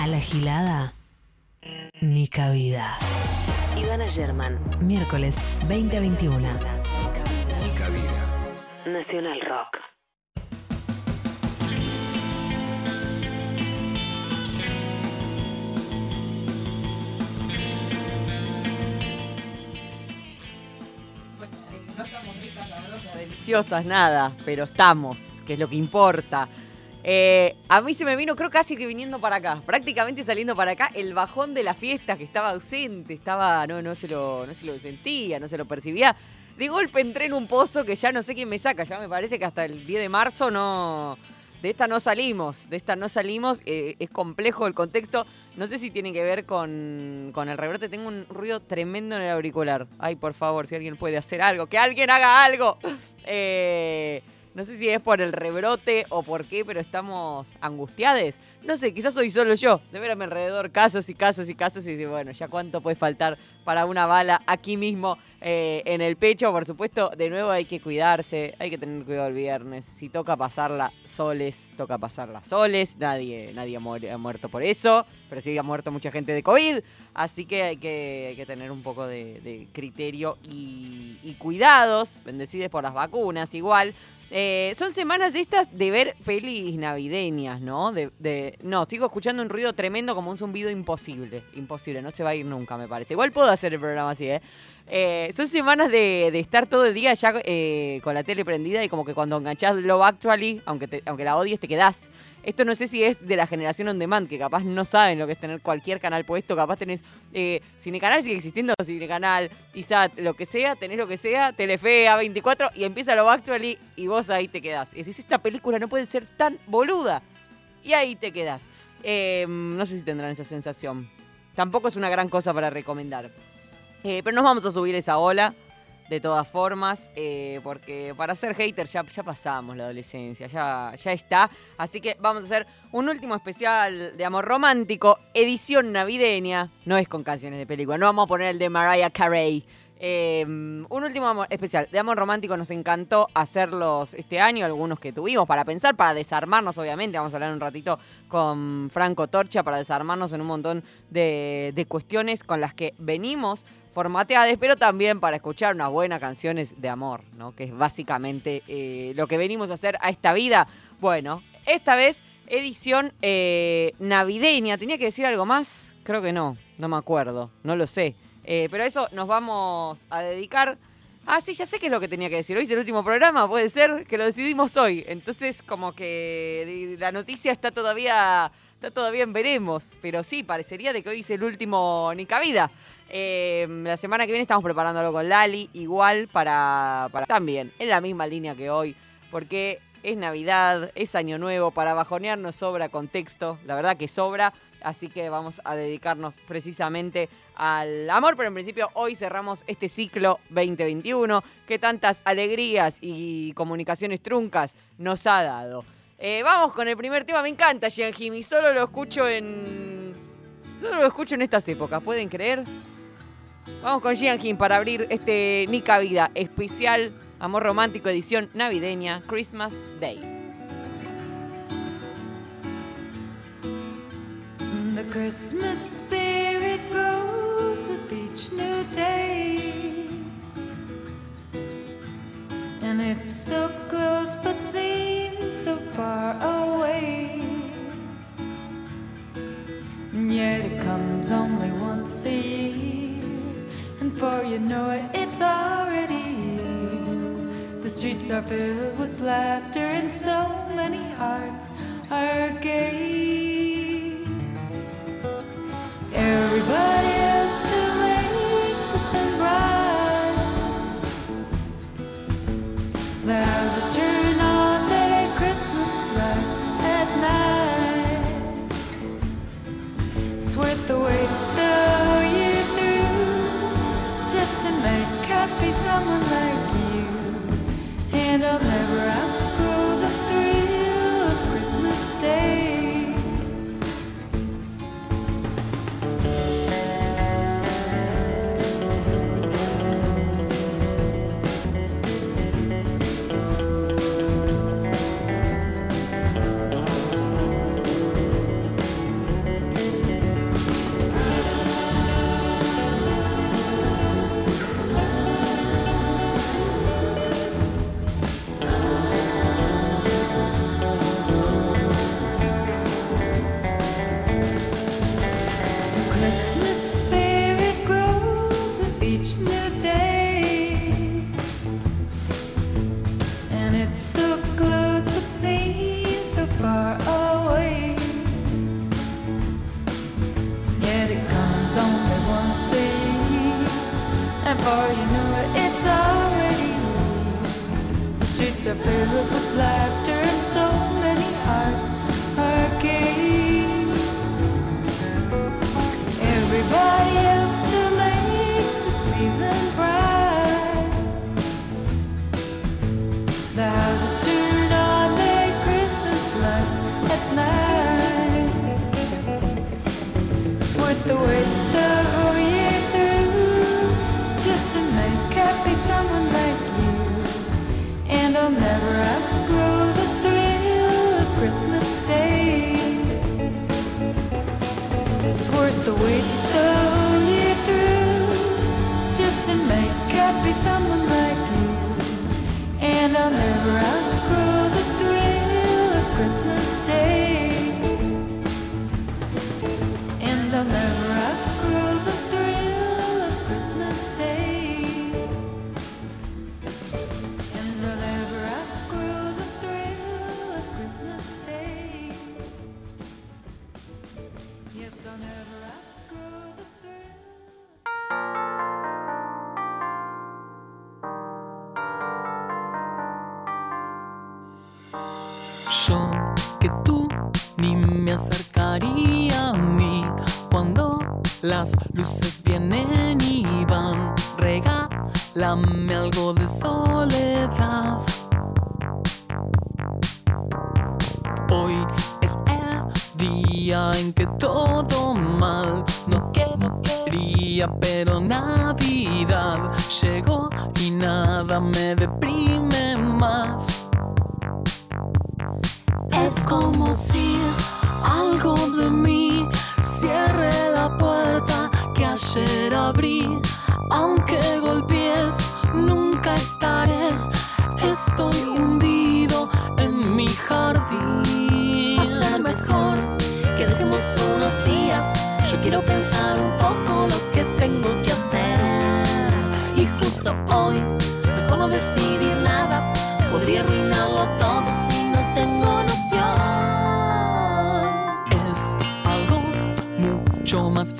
A la gilada, ni cabida. Ivana German, miércoles 20 a 21. Ni cabida. Nacional Rock. No estamos ricas, sabrosas, deliciosas, nada, pero estamos, que es lo que importa. Eh, a mí se me vino, creo casi que viniendo para acá, prácticamente saliendo para acá, el bajón de la fiesta que estaba ausente, estaba, no, no se lo, no se lo sentía, no se lo percibía. De golpe entré en un pozo que ya no sé quién me saca, ya me parece que hasta el 10 de marzo no. De esta no salimos, de esta no salimos, eh, es complejo el contexto. No sé si tiene que ver con, con el rebrote. Tengo un ruido tremendo en el auricular. Ay, por favor, si alguien puede hacer algo, que alguien haga algo. Eh, no sé si es por el rebrote o por qué, pero estamos angustiados. No sé, quizás soy solo yo. De ver a mi alrededor casos y casos y casos y bueno, ya cuánto puede faltar para una bala aquí mismo eh, en el pecho. Por supuesto, de nuevo hay que cuidarse, hay que tener cuidado el viernes. Si toca pasarla soles, toca pasarla soles. Nadie, nadie ha, muer- ha muerto por eso, pero sí ha muerto mucha gente de COVID. Así que hay que, tener un poco de, de criterio y, y cuidados, bendecides por las vacunas igual. Eh, son semanas estas de ver pelis navideñas, ¿no? De, no, sigo escuchando un ruido tremendo como un zumbido imposible. Imposible, no se va a ir nunca, me parece. Igual puedo hacer el programa así, ¿eh? Eh, son semanas de, de estar todo el día ya eh, con la tele prendida y como que cuando enganchás Love Actually, aunque, aunque la odies, te quedás. Esto no sé si es de la generación on demand, que capaz no saben lo que es tener cualquier canal puesto, capaz tenés eh, Cinecanal, sigue existiendo Cinecanal, ISAT, lo que sea, tenés lo que sea, Telefe, A24 y empieza Love Actually y vos ahí te quedás. Y decís, esta película no puede ser tan boluda. Y ahí te quedás. Eh, no sé si tendrán esa sensación. Tampoco es una gran cosa para recomendar. Eh, pero nos vamos a subir esa ola, de todas formas, eh, porque para ser hater ya, ya pasamos la adolescencia, ya, ya está. Así que vamos a hacer un último especial de amor romántico, edición navideña. No es con canciones de película, no vamos a poner el de Mariah Carey. Eh, un último amor- especial de amor romántico nos encantó hacerlos este año, algunos que tuvimos para pensar, para desarmarnos, obviamente. Vamos a hablar un ratito con Franco Torcha para desarmarnos en un montón de, de cuestiones con las que venimos formateadas, pero también para escuchar unas buenas canciones de amor, ¿no? Que es básicamente eh, lo que venimos a hacer a esta vida. Bueno, esta vez edición eh, navideña. ¿Tenía que decir algo más? Creo que no, no me acuerdo, no lo sé. Eh, pero a eso nos vamos a dedicar. Ah, sí, ya sé qué es lo que tenía que decir. Hoy es el último programa, puede ser que lo decidimos hoy. Entonces, como que la noticia está todavía, está todavía en veremos. Pero sí, parecería de que hoy es el último Ni Cabida. Eh, la semana que viene estamos preparándolo con Lali, igual para, para también, en la misma línea que hoy. Porque es Navidad, es Año Nuevo, para bajonear nos sobra contexto, la verdad que sobra, así que vamos a dedicarnos precisamente al amor, pero en principio hoy cerramos este ciclo 2021 que tantas alegrías y comunicaciones truncas nos ha dado. Eh, vamos con el primer tema, me encanta Jean Jimmy, solo lo escucho en... Solo lo escucho en estas épocas, ¿pueden creer? Vamos con Jean Jim para abrir este Nica Vida especial Amor Romántico edición navideña Christmas Day. The Christmas grows with each new day. And it's so close but you know it, it's already here. The streets are filled with laughter, and so many hearts are gay. Everybody Japan.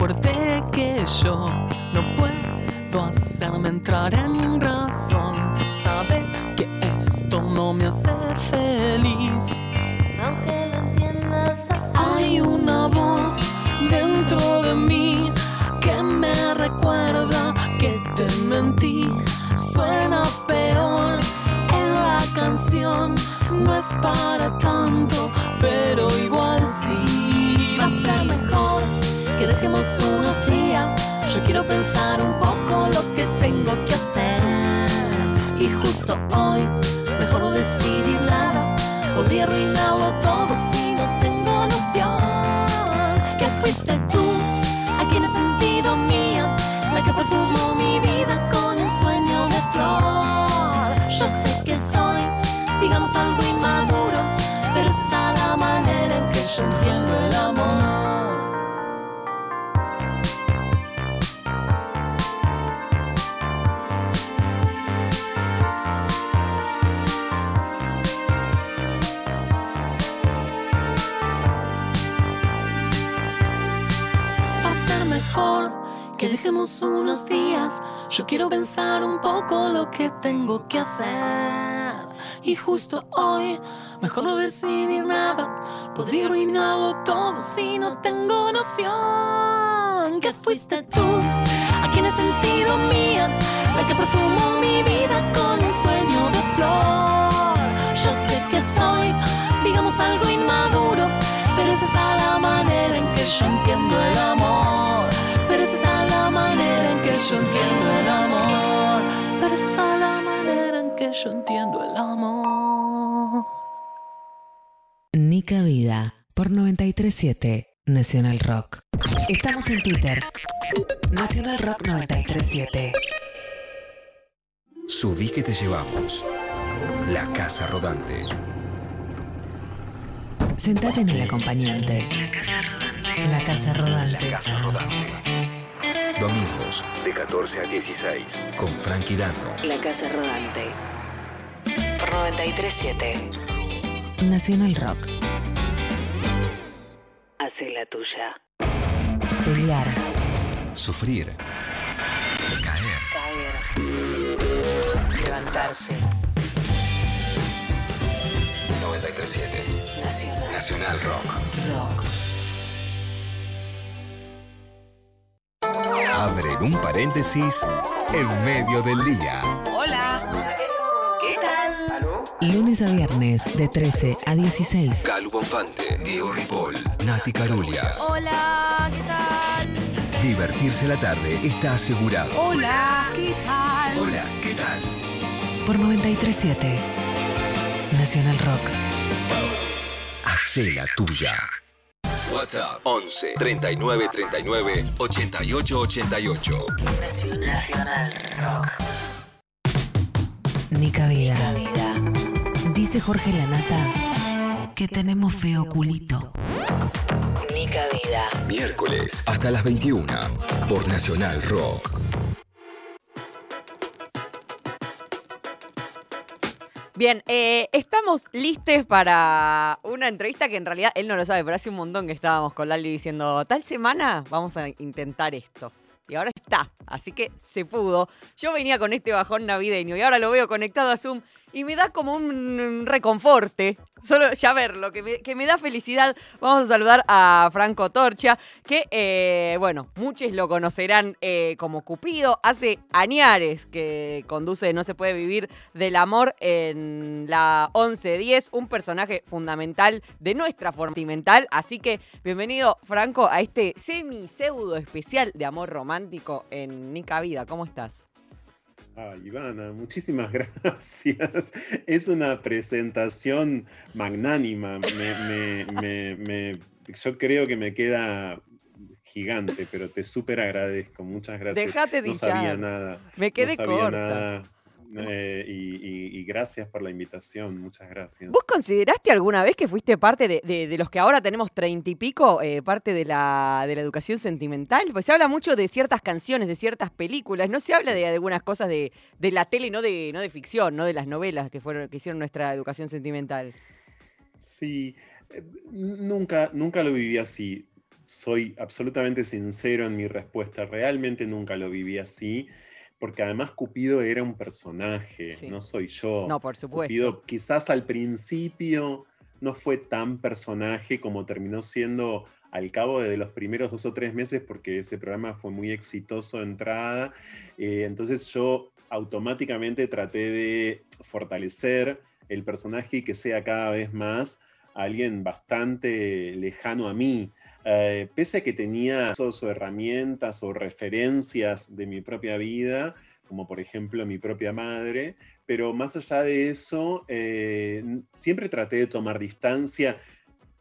Fuerte que yo. No puedo hacerme entrar en razón. Unos días. Yo quiero pensar un poco lo que tengo que hacer. Y justo hoy, mejor no decidir nada. Podría arruinarlo todo si no tengo noción. Que fuiste tú a quien he sentido mía, la que perfumó mi vida con un sueño de flor. Yo sé que soy, digamos, algo inmaduro, pero esa es la manera en que yo entiendo el amor. Yo quiero pensar un poco lo que tengo que hacer. Y justo hoy, mejor no decidir nada. Podría arruinarlo todo si no tengo noción. Que fuiste tú, a quien he sentido mía, la que perfumó mi vida yo entiendo el amor. Nica Vida por 937 Nacional Rock. Estamos en Twitter. Nacional Rock 937. Subí que te llevamos. La casa rodante. Sentate en el acompañante. La casa rodante. Casa rodante. Domingos de 14 a 16 con Frankie Dando. La casa rodante. Por 937 Nacional Rock. Hace la tuya. Pelear. Sufrir. Caer. Caer. Levantarse. 937 Nacional Nacional Rock. Rock. Abren un paréntesis en medio del día. Hola. ¿Qué tal? Lunes a viernes de 13 a 16. Calu Bonfante, Diego Ripoll, Nati Carulias. Hola, ¿qué tal? Divertirse la tarde está asegurado. Hola, ¿qué tal? Hola, ¿qué tal? Por 937 Nacional Rock. Hacé la tuya. WhatsApp 11 39 39 88 88. Nacional Rock. Nica Vida. Dice Jorge Lanata que tenemos feo culito. Nica Vida. Miércoles hasta las 21 por Nacional Rock. Bien, eh, estamos listos para una entrevista que en realidad él no lo sabe, pero hace un montón que estábamos con Lali diciendo, tal semana vamos a intentar esto. Y ahora está, así que se pudo. Yo venía con este bajón navideño y ahora lo veo conectado a Zoom y me da como un reconforte. Solo ya verlo, que me, da felicidad. Vamos a saludar a Franco Torcha, que, eh, bueno, muchos lo conocerán eh, como Cupido. Hace añares que conduce No se puede vivir del amor en la 1110, un personaje fundamental de nuestra forma sentimental. Así que bienvenido, Franco, a este semi-pseudo especial de amor romántico en Nica Vida. ¿Cómo estás? Ah, Ivana, muchísimas gracias. Es una presentación magnánima. Me- me- me- me- yo creo que me queda gigante, pero te súper agradezco. Muchas gracias. Dejate de no sabía nada. Me quedé no sabía corta. nada. Eh, y, y- y gracias por la invitación. Muchas gracias. ¿Vos consideraste alguna vez que fuiste parte de, de- de los que ahora tenemos treinta y pico, eh, parte de la, de la educación sentimental? Pues se habla mucho de ciertas canciones, de ciertas películas, no se habla de algunas cosas de, de la tele, no de, no de ficción, no de las novelas que, fueron, que hicieron nuestra educación sentimental. Sí, eh, nunca, nunca lo viví así. Soy absolutamente sincero en mi respuesta. Realmente nunca lo viví así, porque además Cupido era un personaje, Sí. no soy yo. No, por supuesto. Cupido quizás al principio no fue tan personaje como terminó siendo al cabo de los primeros dos o tres meses, porque ese programa fue muy exitoso de entrada. Eh, entonces yo automáticamente traté de fortalecer el personaje y que sea cada vez más alguien bastante lejano a mí. Eh, pese a que tenía o herramientas o referencias de mi propia vida, como por ejemplo mi propia madre, pero más allá de eso, eh, siempre traté de tomar distancia,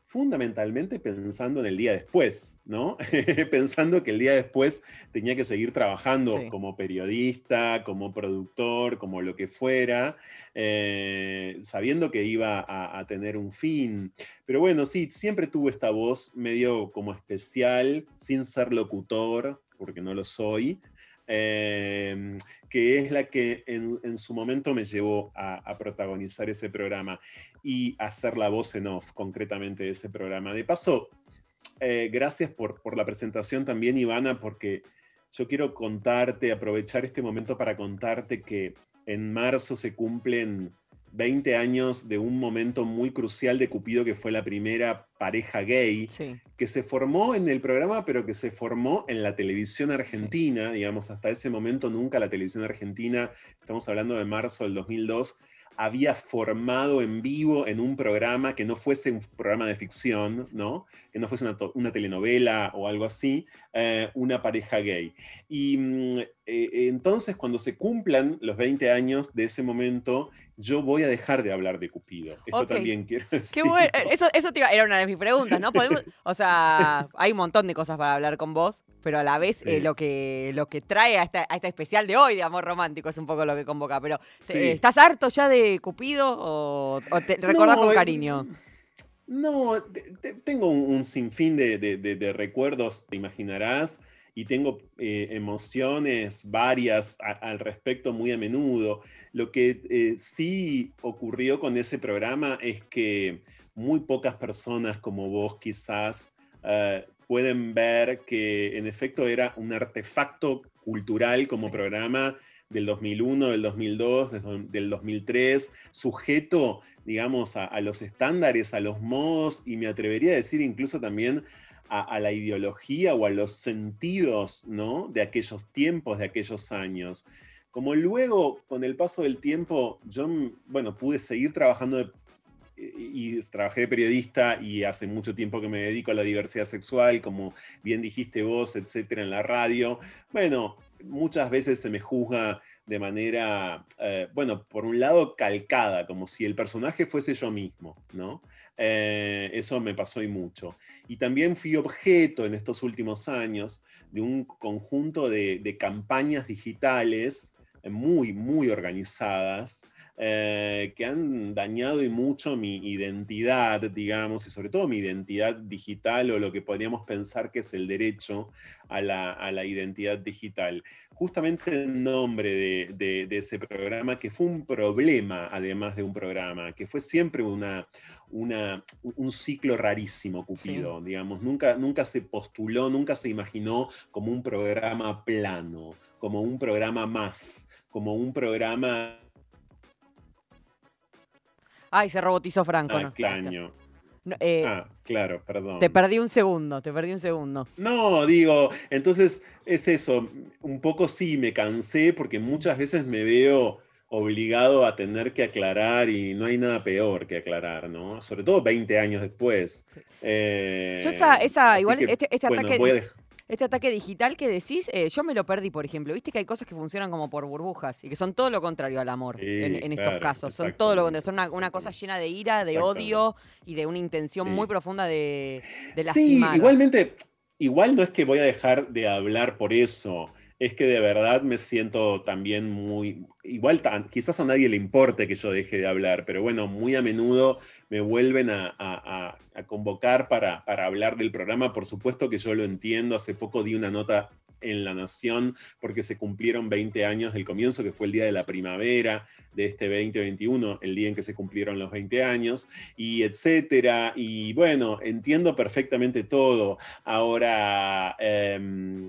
fundamentalmente pensando en el día después, ¿no? pensando que el día después tenía que seguir trabajando Sí. como periodista, como productor, como lo que fuera, eh, sabiendo que iba a, a tener un fin. Pero bueno, sí, siempre tuve esta voz medio como especial, sin ser locutor, porque no lo soy, eh, que es la que en, su momento me llevó a, protagonizar ese programa y a ser la voz en off concretamente de ese programa. De paso, eh, gracias por, por la presentación también, Ivana, porque yo quiero contarte, aprovechar este momento para contarte que en marzo se cumplen 20 años de un momento muy crucial de Cupido, que fue la primera pareja gay, Sí. que se formó en el programa, pero que se formó en la televisión argentina, digamos, hasta ese momento nunca la televisión argentina, estamos hablando de marzo del 2002, había formado en vivo en un programa que no fuese un programa de ficción, ¿no? Que no fuese una telenovela o algo así, eh, una pareja gay. Y mm, eh, entonces, cuando se cumplan los 20 años de ese momento, yo voy a dejar de hablar de Cupido. Esto también quiero Qué decir. bueno. eh, Eso, eso te iba- era una de mis preguntas, ¿no? Podemos, o sea, hay un montón de cosas para hablar con vos, pero a la vez Sí. eh, lo, que, lo que trae a esta, a esta especial de hoy de amor romántico es un poco lo que convoca. Pero, Sí. eh, ¿estás harto ya de Cupido o, o te recordás No, con cariño? No, te- te- tengo un, un sinfín de, de- de- de recuerdos, te imaginarás, y tengo eh, emociones varias a- al respecto muy a menudo. Lo que eh, sí ocurrió con ese programa es que muy pocas personas como vos quizás eh, pueden ver que en efecto era un artefacto cultural como programa del 2001, del 2002, des- del 2003, sujeto digamos, a, a los estándares, a los modos, y me atrevería a decir incluso también a, la ideología o a los sentidos, ¿no? De aquellos tiempos, de aquellos años. Como luego, con el paso del tiempo, yo, bueno, pude seguir trabajando y y trabajé de periodista y hace mucho tiempo que me dedico a la diversidad sexual, como bien dijiste vos, etcétera, en la radio. Bueno, muchas veces se me juzga de manera, eh, bueno, por un lado calcada, como si el personaje fuese yo mismo, ¿no? Eh, eso me pasó y mucho. Y también fui objeto en estos últimos años de un conjunto de, de campañas digitales eh, muy, muy organizadas eh, que han dañado y mucho mi identidad, digamos, y sobre todo mi identidad digital o lo que podríamos pensar que es el derecho a la, a la identidad digital. Justamente el nombre de, de- de ese programa, que fue un problema, además de un programa, que fue siempre una, una, un ciclo rarísimo, Cupido, digamos, nunca, nunca se postuló, nunca se imaginó como un programa plano, como un programa más, como un programa Ay, se robotizó Franco. no, caño. No, eh, Ah, claro, perdón. Te perdí un segundo, te perdí un segundo. No, digo, entonces es eso, un poco sí me cansé porque muchas veces me veo obligado a tener que aclarar y no hay nada peor que aclarar, ¿no? Sobre todo 20 años después. Sí. Eh, Yo esa, esa igual, que, este, este bueno, ataque, voy a di- dej- este ataque digital que decís, eh, yo me lo perdí, por ejemplo. Viste que hay cosas que funcionan como por burbujas y que son todo lo contrario al amor Sí, en, en estos casos. Son todo lo contrario. Son una, cosa llena de ira, de odio y de una intención Sí. muy profunda de, de Sí, lastimar. igualmente, igual no es que voy a dejar de hablar por eso. Es que de verdad me siento también muy, igual quizás a nadie le importe que yo deje de hablar, pero bueno, muy a menudo me vuelven a, convocar para, para hablar del programa. Por supuesto que yo lo entiendo. Hace poco di una nota en La Nación porque se cumplieron 20 años del comienzo, que fue el día de la primavera de este 2021, el día en que se cumplieron los 20 años, y etcétera. Y bueno, entiendo perfectamente todo. Ahora, em,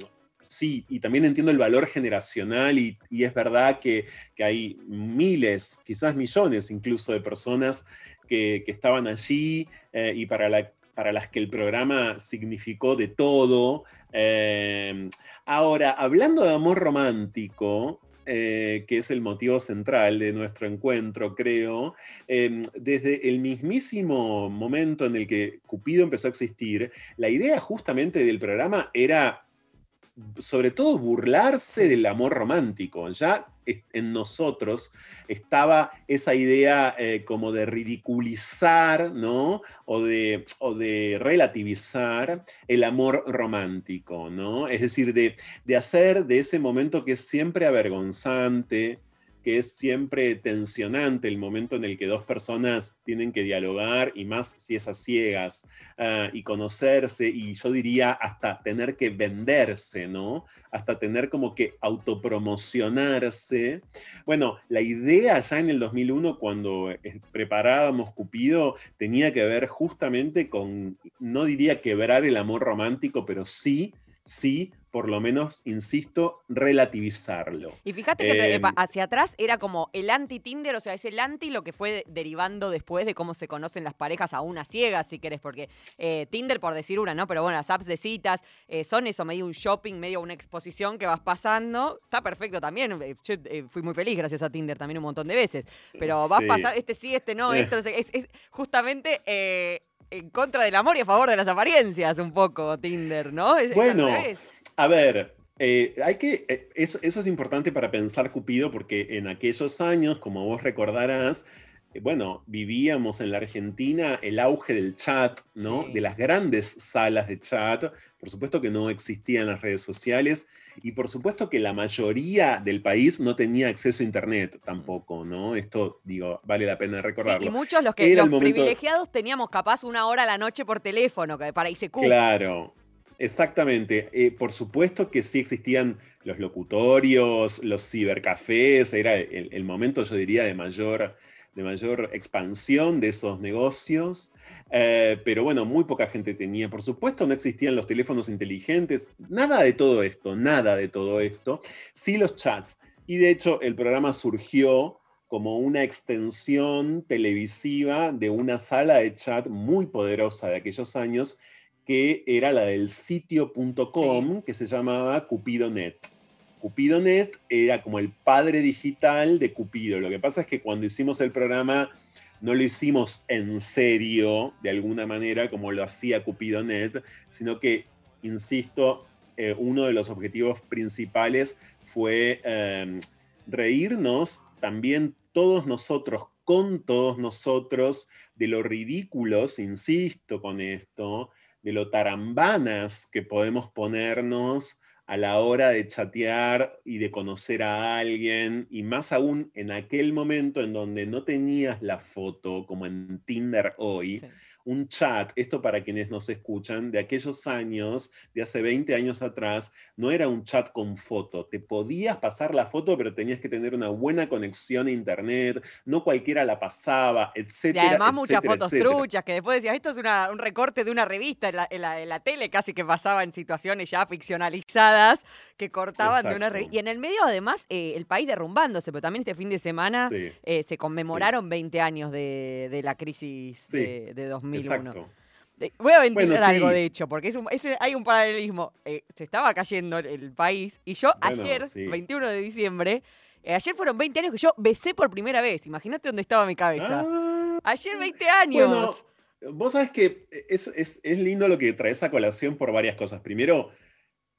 sí, y también entiendo el valor generacional y, es verdad que, que hay miles, quizás millones incluso de personas que, que estaban allí eh, y para, la- para las que el programa significó de todo. Eh, ahora, hablando de amor romántico, eh, que es el motivo central de nuestro encuentro, creo, desde el mismísimo momento en el que Cupido empezó a existir, la idea justamente del programa era sobre todo burlarse del amor romántico. Ya en nosotros estaba esa idea eh, como de ridiculizar, ¿no? O de, o de relativizar el amor romántico, ¿no? Es decir, de, de hacer de ese momento que es siempre avergonzante, que es siempre tensionante el momento en el que dos personas tienen que dialogar y más si es a ciegas ah, y conocerse y yo diría hasta tener que venderse, ¿no? Hasta tener como que autopromocionarse. Bueno, la idea ya en el 2001 cuando eh, preparábamos Cupido tenía que ver justamente con, no diría quebrar el amor romántico, pero sí, sí, por lo menos, insisto, relativizarlo. Y fíjate que Eh, pa- hacia atrás era como el anti-Tinder, o sea, es el anti lo que fue de- derivando después de cómo se conocen las parejas a una ciega, si querés, porque eh, Tinder, por decir una, ¿no? Pero bueno, las apps de citas eh, son eso, medio un shopping, medio una exposición que vas pasando. Está perfecto también. eh, Yo fui muy feliz gracias a Tinder también un montón de veces. Pero vas Sí. pasando, este sí, este no, esto no sé, es, es justamente en contra del amor y a favor de las apariencias, un poco, Tinder, ¿no? Es, es Bueno, revés. A ver, eh, hay que, eh, eso, eso es importante para pensar Cupido porque en aquellos años, como vos recordarás, eh, bueno, vivíamos en la Argentina el auge del chat, ¿no? Sí. De las grandes salas de chat. Por supuesto que no existían las redes sociales y por supuesto que la mayoría del país no tenía acceso a Internet tampoco, ¿no? Esto, digo, vale la pena Sí, recordarlo. y muchos los que Era los momento- privilegiados teníamos capaz una hora a la noche por teléfono para ICQ. Claro, exactamente. Eh, por supuesto que sí existían los locutorios, los cibercafés, era el, momento, yo diría, de mayor, de mayor expansión de esos negocios. Eh, pero bueno, muy poca gente tenía. Por supuesto, no existían los teléfonos inteligentes, nada de todo esto, nada de todo esto. Sí los chats. Y de hecho, el programa surgió como una extensión televisiva de una sala de chat muy poderosa de aquellos años, que era la del sitio.com, que se llamaba CupidoNet. CupidoNet era como el padre digital de Cupido. Lo que pasa es que cuando hicimos el programa no lo hicimos en serio, de alguna manera, como lo hacía CupidoNet, sino que, insisto, eh, uno de los objetivos principales fue eh, reírnos también todos nosotros, con todos nosotros, de lo ridículos, insisto con esto, de lo tarambanas que podemos ponernos a la hora de chatear y de conocer a alguien, y más aún en aquel momento en donde no tenías la foto, como en Tinder hoy. Un chat, esto para quienes nos escuchan, de aquellos años, de hace 20 años atrás, no era un chat con foto. Te podías pasar la foto, pero tenías que tener una buena conexión a internet, no cualquiera la pasaba, Y etcétera. además muchas fotos etcétera. truchas, que después decías, esto es una- un recorte de una revista en la, en la- en la tele, casi que pasaba en situaciones ya ficcionalizadas, que cortaban de una revista. Y en el medio, además, eh, el país derrumbándose, pero también este fin de semana Sí, eh, se conmemoraron 20 años de, de la crisis Sí, de, de 2001. exacto. Voy a ventilar Bueno, algo, sí. de hecho, porque es un- es- hay un paralelismo. Eh, se estaba cayendo el, el país y yo Bueno, ayer, sí. 21 de diciembre, eh, ayer fueron 20 años que yo besé por primera vez. Imagínate dónde estaba mi cabeza. Ah, Ayer 20 años. Bueno, vos sabés que es, es- es lindo lo que traes a colación por varias cosas. Primero,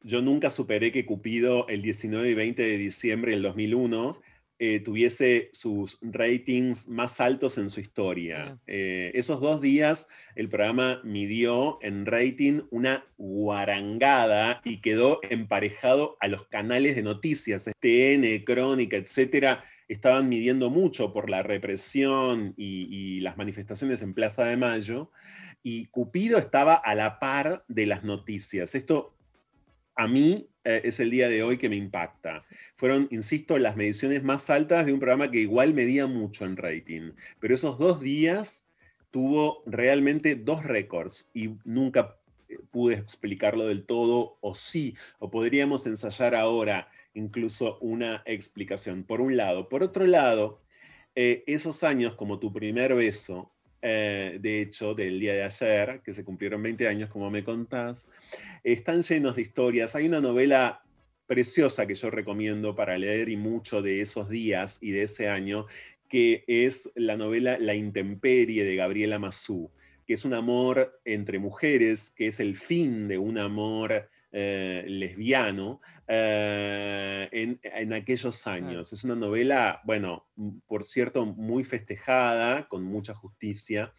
yo nunca superé que Cupido el 19 y 20 de diciembre del 2001 eh, tuviese sus ratings más altos en su historia. Eh, esos dos días el programa midió en rating una guarangada y quedó emparejado a los canales de noticias, TN, Crónica, etcétera, estaban midiendo mucho por la represión y, y las manifestaciones en Plaza de Mayo, y Cupido estaba a la par de las noticias. Esto a mí eh, es el día de hoy que me impacta. Fueron, insisto, las mediciones más altas de un programa que igual medía mucho en rating, pero esos dos días tuvo realmente dos récords y nunca eh, pude explicarlo del todo, o sí, o podríamos ensayar ahora incluso una explicación, por un lado. Por otro lado, eh, esos años como tu primer beso, eh, de hecho, del día de ayer, que se cumplieron 20 años, como me contás, están llenos de historias. Hay una novela preciosa que yo recomiendo para leer y mucho de esos días y de ese año, que es la novela La intemperie de Gabriela Mazú, que es un amor entre mujeres, que es el fin de un amor eh, lesbiano eh, en, en aquellos años. Es una novela, bueno, por cierto, muy festejada, con mucha justicia,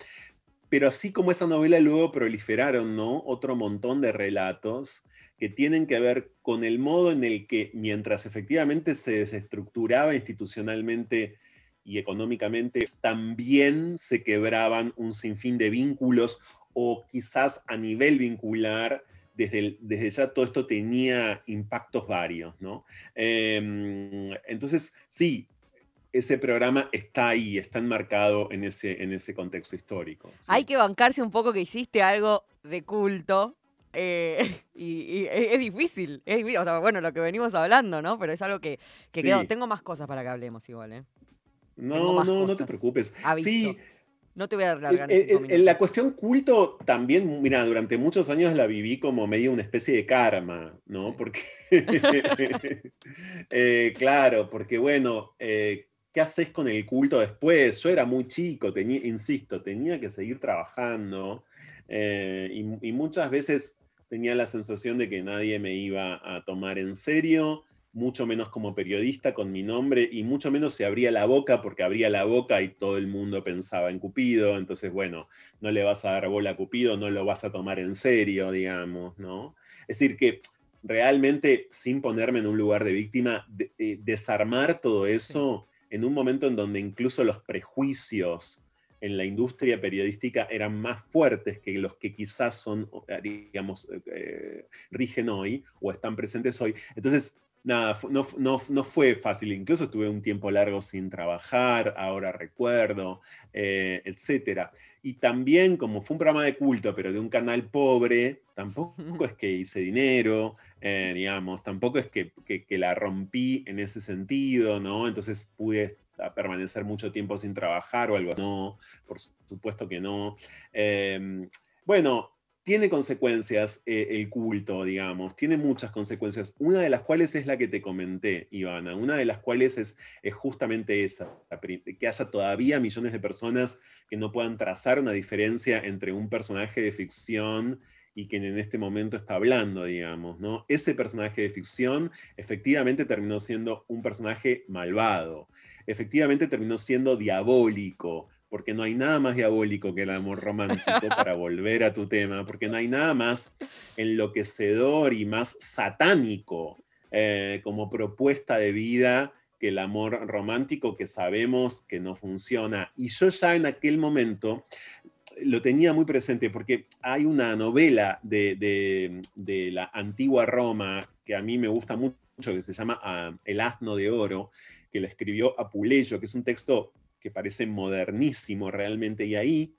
pero así como esa novela luego proliferaron, ¿no? Otro montón de relatos que tienen que ver con el modo en el que, mientras efectivamente se desestructuraba institucionalmente y económicamente, también se quebraban un sinfín de vínculos o quizás a nivel vincular, desde, el- desde ya todo esto tenía impactos varios, ¿no? Em, entonces, sí, ese programa está ahí, está enmarcado en ese, en ese contexto histórico. sí. Hay que bancarse un poco que hiciste algo de culto. eh, y, y es difícil, es difícil. O sea, bueno, lo que venimos hablando, ¿no? Pero es algo que, que Sí. quedó. Tengo más cosas para que hablemos igual, ¿eh? No, no, no te preocupes. Aviso. Sí, No te voy a Eh, alargar en eh, eh, la cuestión culto también, mira, durante muchos años la viví como medio una especie de karma, ¿no? Sí. Porque, eh, claro, porque bueno, eh, ¿qué haces con el culto después? Yo era muy chico, tenía, insisto, tenía que seguir trabajando eh, y, y muchas veces tenía la sensación de que nadie me iba a tomar en serio mucho menos como periodista con mi nombre y mucho menos se abría la boca porque abría la boca y todo el mundo pensaba en Cupido, entonces bueno, no le vas a dar bola a Cupido, no lo vas a tomar en serio, digamos, ¿no? Es decir, que realmente sin ponerme en un lugar de víctima, de- eh, desarmar todo eso en un momento en donde incluso los prejuicios en la industria periodística eran más fuertes que los que quizás son, eh, digamos, eh, rigen hoy o están presentes hoy. Entonces, nada, no, no, no fue fácil. Incluso estuve un tiempo largo sin trabajar, ahora recuerdo, eh, etcétera. Y también, como fue un programa de culto, pero de un canal pobre, tampoco es que hice dinero. eh, digamos, tampoco es que, que- que la rompí en ese sentido, ¿no? Entonces pude permanecer mucho tiempo sin trabajar o algo. No, por supuesto que no. Eh, bueno, tiene consecuencias eh, el culto, digamos, tiene muchas consecuencias, una de las cuales es la que te comenté, Ivana, una de las cuales es, es justamente esa, que haya todavía millones de personas que no puedan trazar una diferencia entre un personaje de ficción y quien en este momento está hablando, digamos, ¿no? Ese personaje de ficción efectivamente terminó siendo un personaje malvado, efectivamente terminó siendo diabólico, porque no hay nada más diabólico que el amor romántico, para volver a tu tema, porque no hay nada más enloquecedor y más satánico eh, como propuesta de vida que el amor romántico que sabemos que no funciona. Y yo ya en aquel momento lo tenía muy presente porque hay una novela de, de- la antigua Roma que a mí me gusta mucho, que se llama ah, El asno de oro, que la escribió Apuleyo, que es un texto que parece modernísimo realmente, y ahí,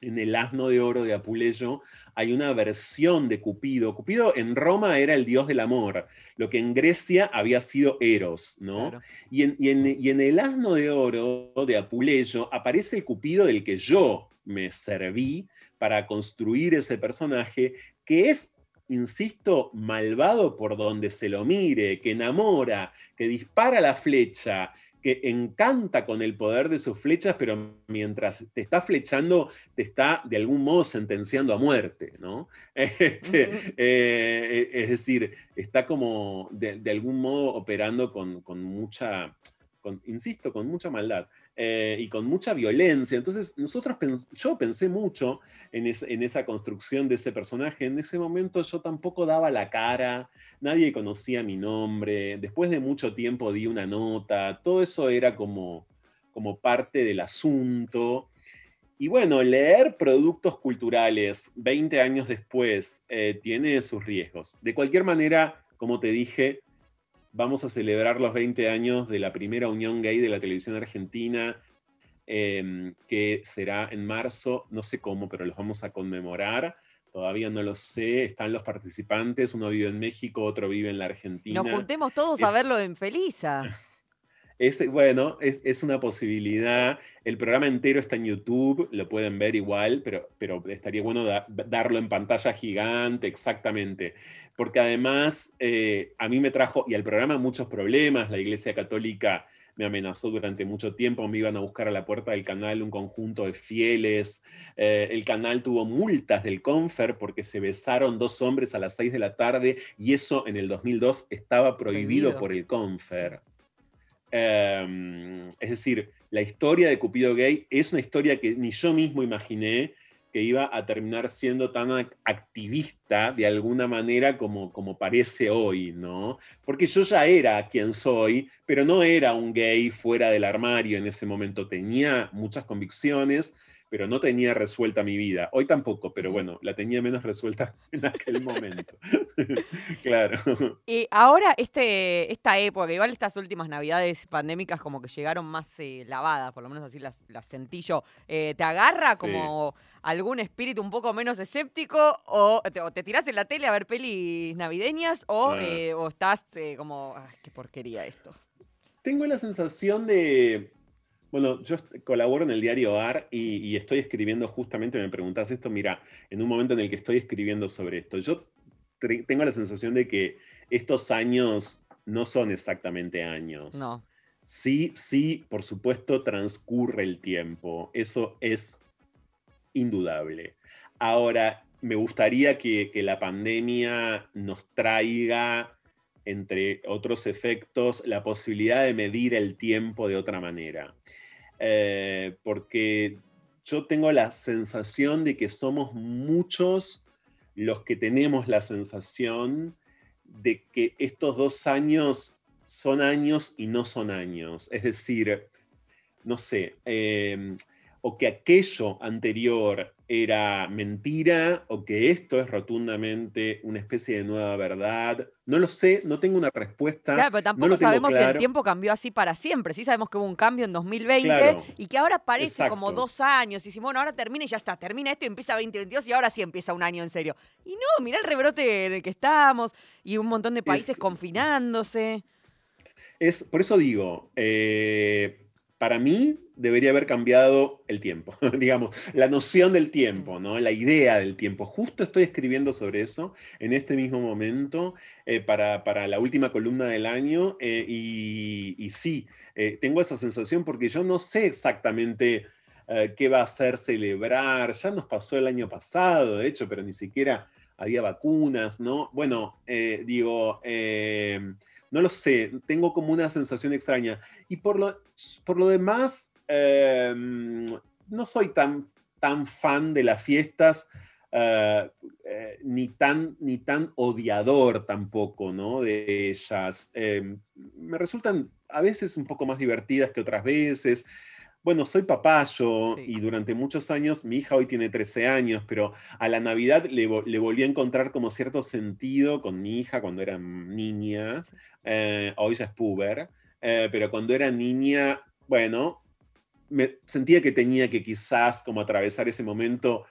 en el asno de oro de Apuleyo, hay una versión de Cupido. Cupido en Roma era el dios del amor, lo que en Grecia había sido Eros, ¿no? Claro. Y en, y en- y en el asno de oro de Apuleyo aparece el Cupido del que yo me serví para construir ese personaje, que es, insisto, malvado por donde se lo mire, que enamora, que dispara la flecha, que encanta con el poder de sus flechas, pero mientras te está flechando, te está de algún modo sentenciando a muerte, ¿no? Este, eh, es decir, está como de, de algún modo operando con, con mucha, con- insisto, con mucha maldad eh, y con mucha violencia. Entonces, nosotros yo pensé mucho en, en esa construcción de ese personaje. En ese momento yo tampoco daba la cara, nadie conocía mi nombre. Después de mucho tiempo di una nota, todo eso era como, como parte del asunto. Y bueno, leer productos culturales 20 años después eh, tiene sus riesgos. De cualquier manera, como te dije, vamos a celebrar los 20 años de la primera unión gay de la televisión argentina, eh, que será en marzo, no sé cómo, pero los vamos a conmemorar. Todavía no lo sé, están los participantes, uno vive en México, otro vive en la Argentina. Nos juntemos todos a verlo en Felisa. Es, bueno, es, es una posibilidad. El programa entero está en YouTube, lo pueden ver igual, pero, pero estaría bueno da- darlo en pantalla gigante, exactamente. Porque además eh, a mí me trajo, y al programa, muchos problemas. La Iglesia Católica me amenazó durante mucho tiempo, me iban a buscar a la puerta del canal un conjunto de fieles. Eh, el canal tuvo multas del Confer porque se besaron dos hombres a las 6 de la tarde y eso en el 2002 estaba prohibido, Prohibido. por el Confer. Eh, es decir, la historia de Cupido Gay es una historia que ni yo mismo imaginé que iba a terminar siendo tan ac- activista de alguna manera como, como parece hoy, ¿no? Porque yo ya era quien soy, pero no era un gay fuera del armario en ese momento. Tenía muchas convicciones, pero no tenía resuelta mi vida. Hoy tampoco, pero bueno, la tenía menos resuelta en aquel momento. claro. Y ahora, este, esta época, igual estas últimas navidades pandémicas como que llegaron más eh, lavadas, por lo menos así las, las sentí yo. Eh, ¿Te agarra Sí. como algún espíritu un poco menos escéptico o te, o te tirás en la tele a ver pelis navideñas o, Ah. eh, o estás como, "Ay, qué porquería esto? Tengo la sensación de. Bueno, yo colaboro en el diario AR y, y estoy escribiendo justamente, me preguntás esto, mira, en un momento en el que estoy escribiendo sobre esto, yo tengo la sensación de que estos años no son exactamente años. No. Sí, sí, por supuesto, transcurre el tiempo. Eso es indudable. Ahora, me gustaría que, que la pandemia nos traiga, entre otros efectos, la posibilidad de medir el tiempo de otra manera. Eh, porque yo tengo la sensación de que somos muchos los que tenemos la sensación de que estos dos años son años y no son años. Es decir, no sé, eh, o que aquello anterior era mentira o que esto es rotundamente una especie de nueva verdad. No lo sé, no tengo una respuesta. Claro, pero no tampoco tengo sabemos si el tiempo cambió así para siempre. Sí sabemos que hubo un cambio en 2020 Claro. y que ahora parece como dos años. Y decimos, bueno, ahora termina y ya está. Termina esto y empieza 2022 y ahora sí empieza un año en serio. Y no, mirá el rebrote en el que estamos y un montón de países Es- confinándose. Es, por eso digo, eh, para mí debería haber cambiado el tiempo, digamos, la noción del tiempo, ¿no? la idea del tiempo. Justo estoy escribiendo sobre eso en este mismo momento eh, para, para la última columna del año eh, y, y sí, eh, tengo esa sensación porque yo no sé exactamente qué va a hacer celebrar. Ya nos pasó el año pasado, de hecho, pero ni siquiera había vacunas, ¿no? Bueno, digo... no lo sé, tengo como una sensación extraña. Y por lo, por lo demás, eh, no soy tan, tan fan de las fiestas, eh, eh, ni, tan, ni tan odiador tampoco, ¿no? De ellas. Eh, me resultan a veces un poco más divertidas que otras veces. Bueno, soy papayo Sí. y durante muchos años, mi hija hoy tiene 13 años, pero a la Navidad le volví a encontrar como cierto sentido con mi hija cuando era niña. Eh, hoy ya es puber, eh, pero cuando era niña, bueno, me sentía que tenía que quizás como atravesar ese momento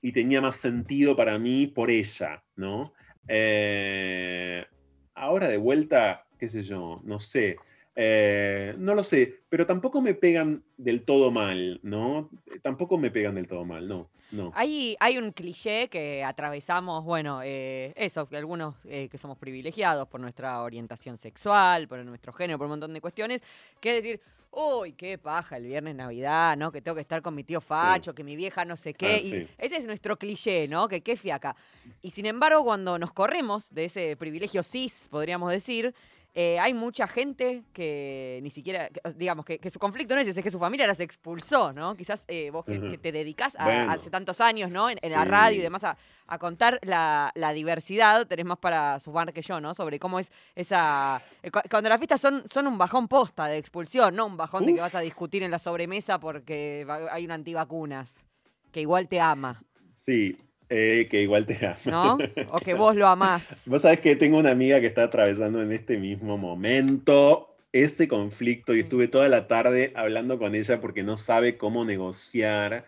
y tenía más sentido para mí por ella, ¿no? Eh, ahora de vuelta, qué sé yo, no sé. Eh, no lo sé, pero tampoco me pegan del todo mal, ¿no? Tampoco me pegan del todo mal, no, no. Hay, hay un cliché que atravesamos, bueno, eh, eso, que algunos eh, que somos privilegiados por nuestra orientación sexual, por nuestro género, por un montón de cuestiones, que es decir, uy, qué paja el viernes Navidad, ¿no? Que tengo que estar con mi tío Facho, que mi vieja no sé qué. Ah, y sí. ese es nuestro cliché, ¿no? Que qué fiaca. Y sin embargo, cuando nos corremos de ese privilegio cis, podríamos decir, eh, hay mucha gente que ni siquiera, que, digamos, que, que su conflicto no es ese, es que su familia las expulsó, ¿no? Quizás eh, vos que, te dedicás a- Bueno. hace tantos años, ¿no? En, en la radio y demás a, a contar la, la diversidad, tenés más para sumar que yo, ¿no? Sobre cómo es esa... eh, cu- Cuando las fiestas son, son un bajón posta de expulsión, no un bajón de que vas a discutir en la sobremesa porque hay una antivacunas, que igual te ama, Sí, eh, que igual te amo. ¿no? O que vos lo amás. Vos sabés que tengo una amiga que está atravesando en este mismo momento ese conflicto y estuve toda la tarde hablando con ella porque no sabe cómo negociar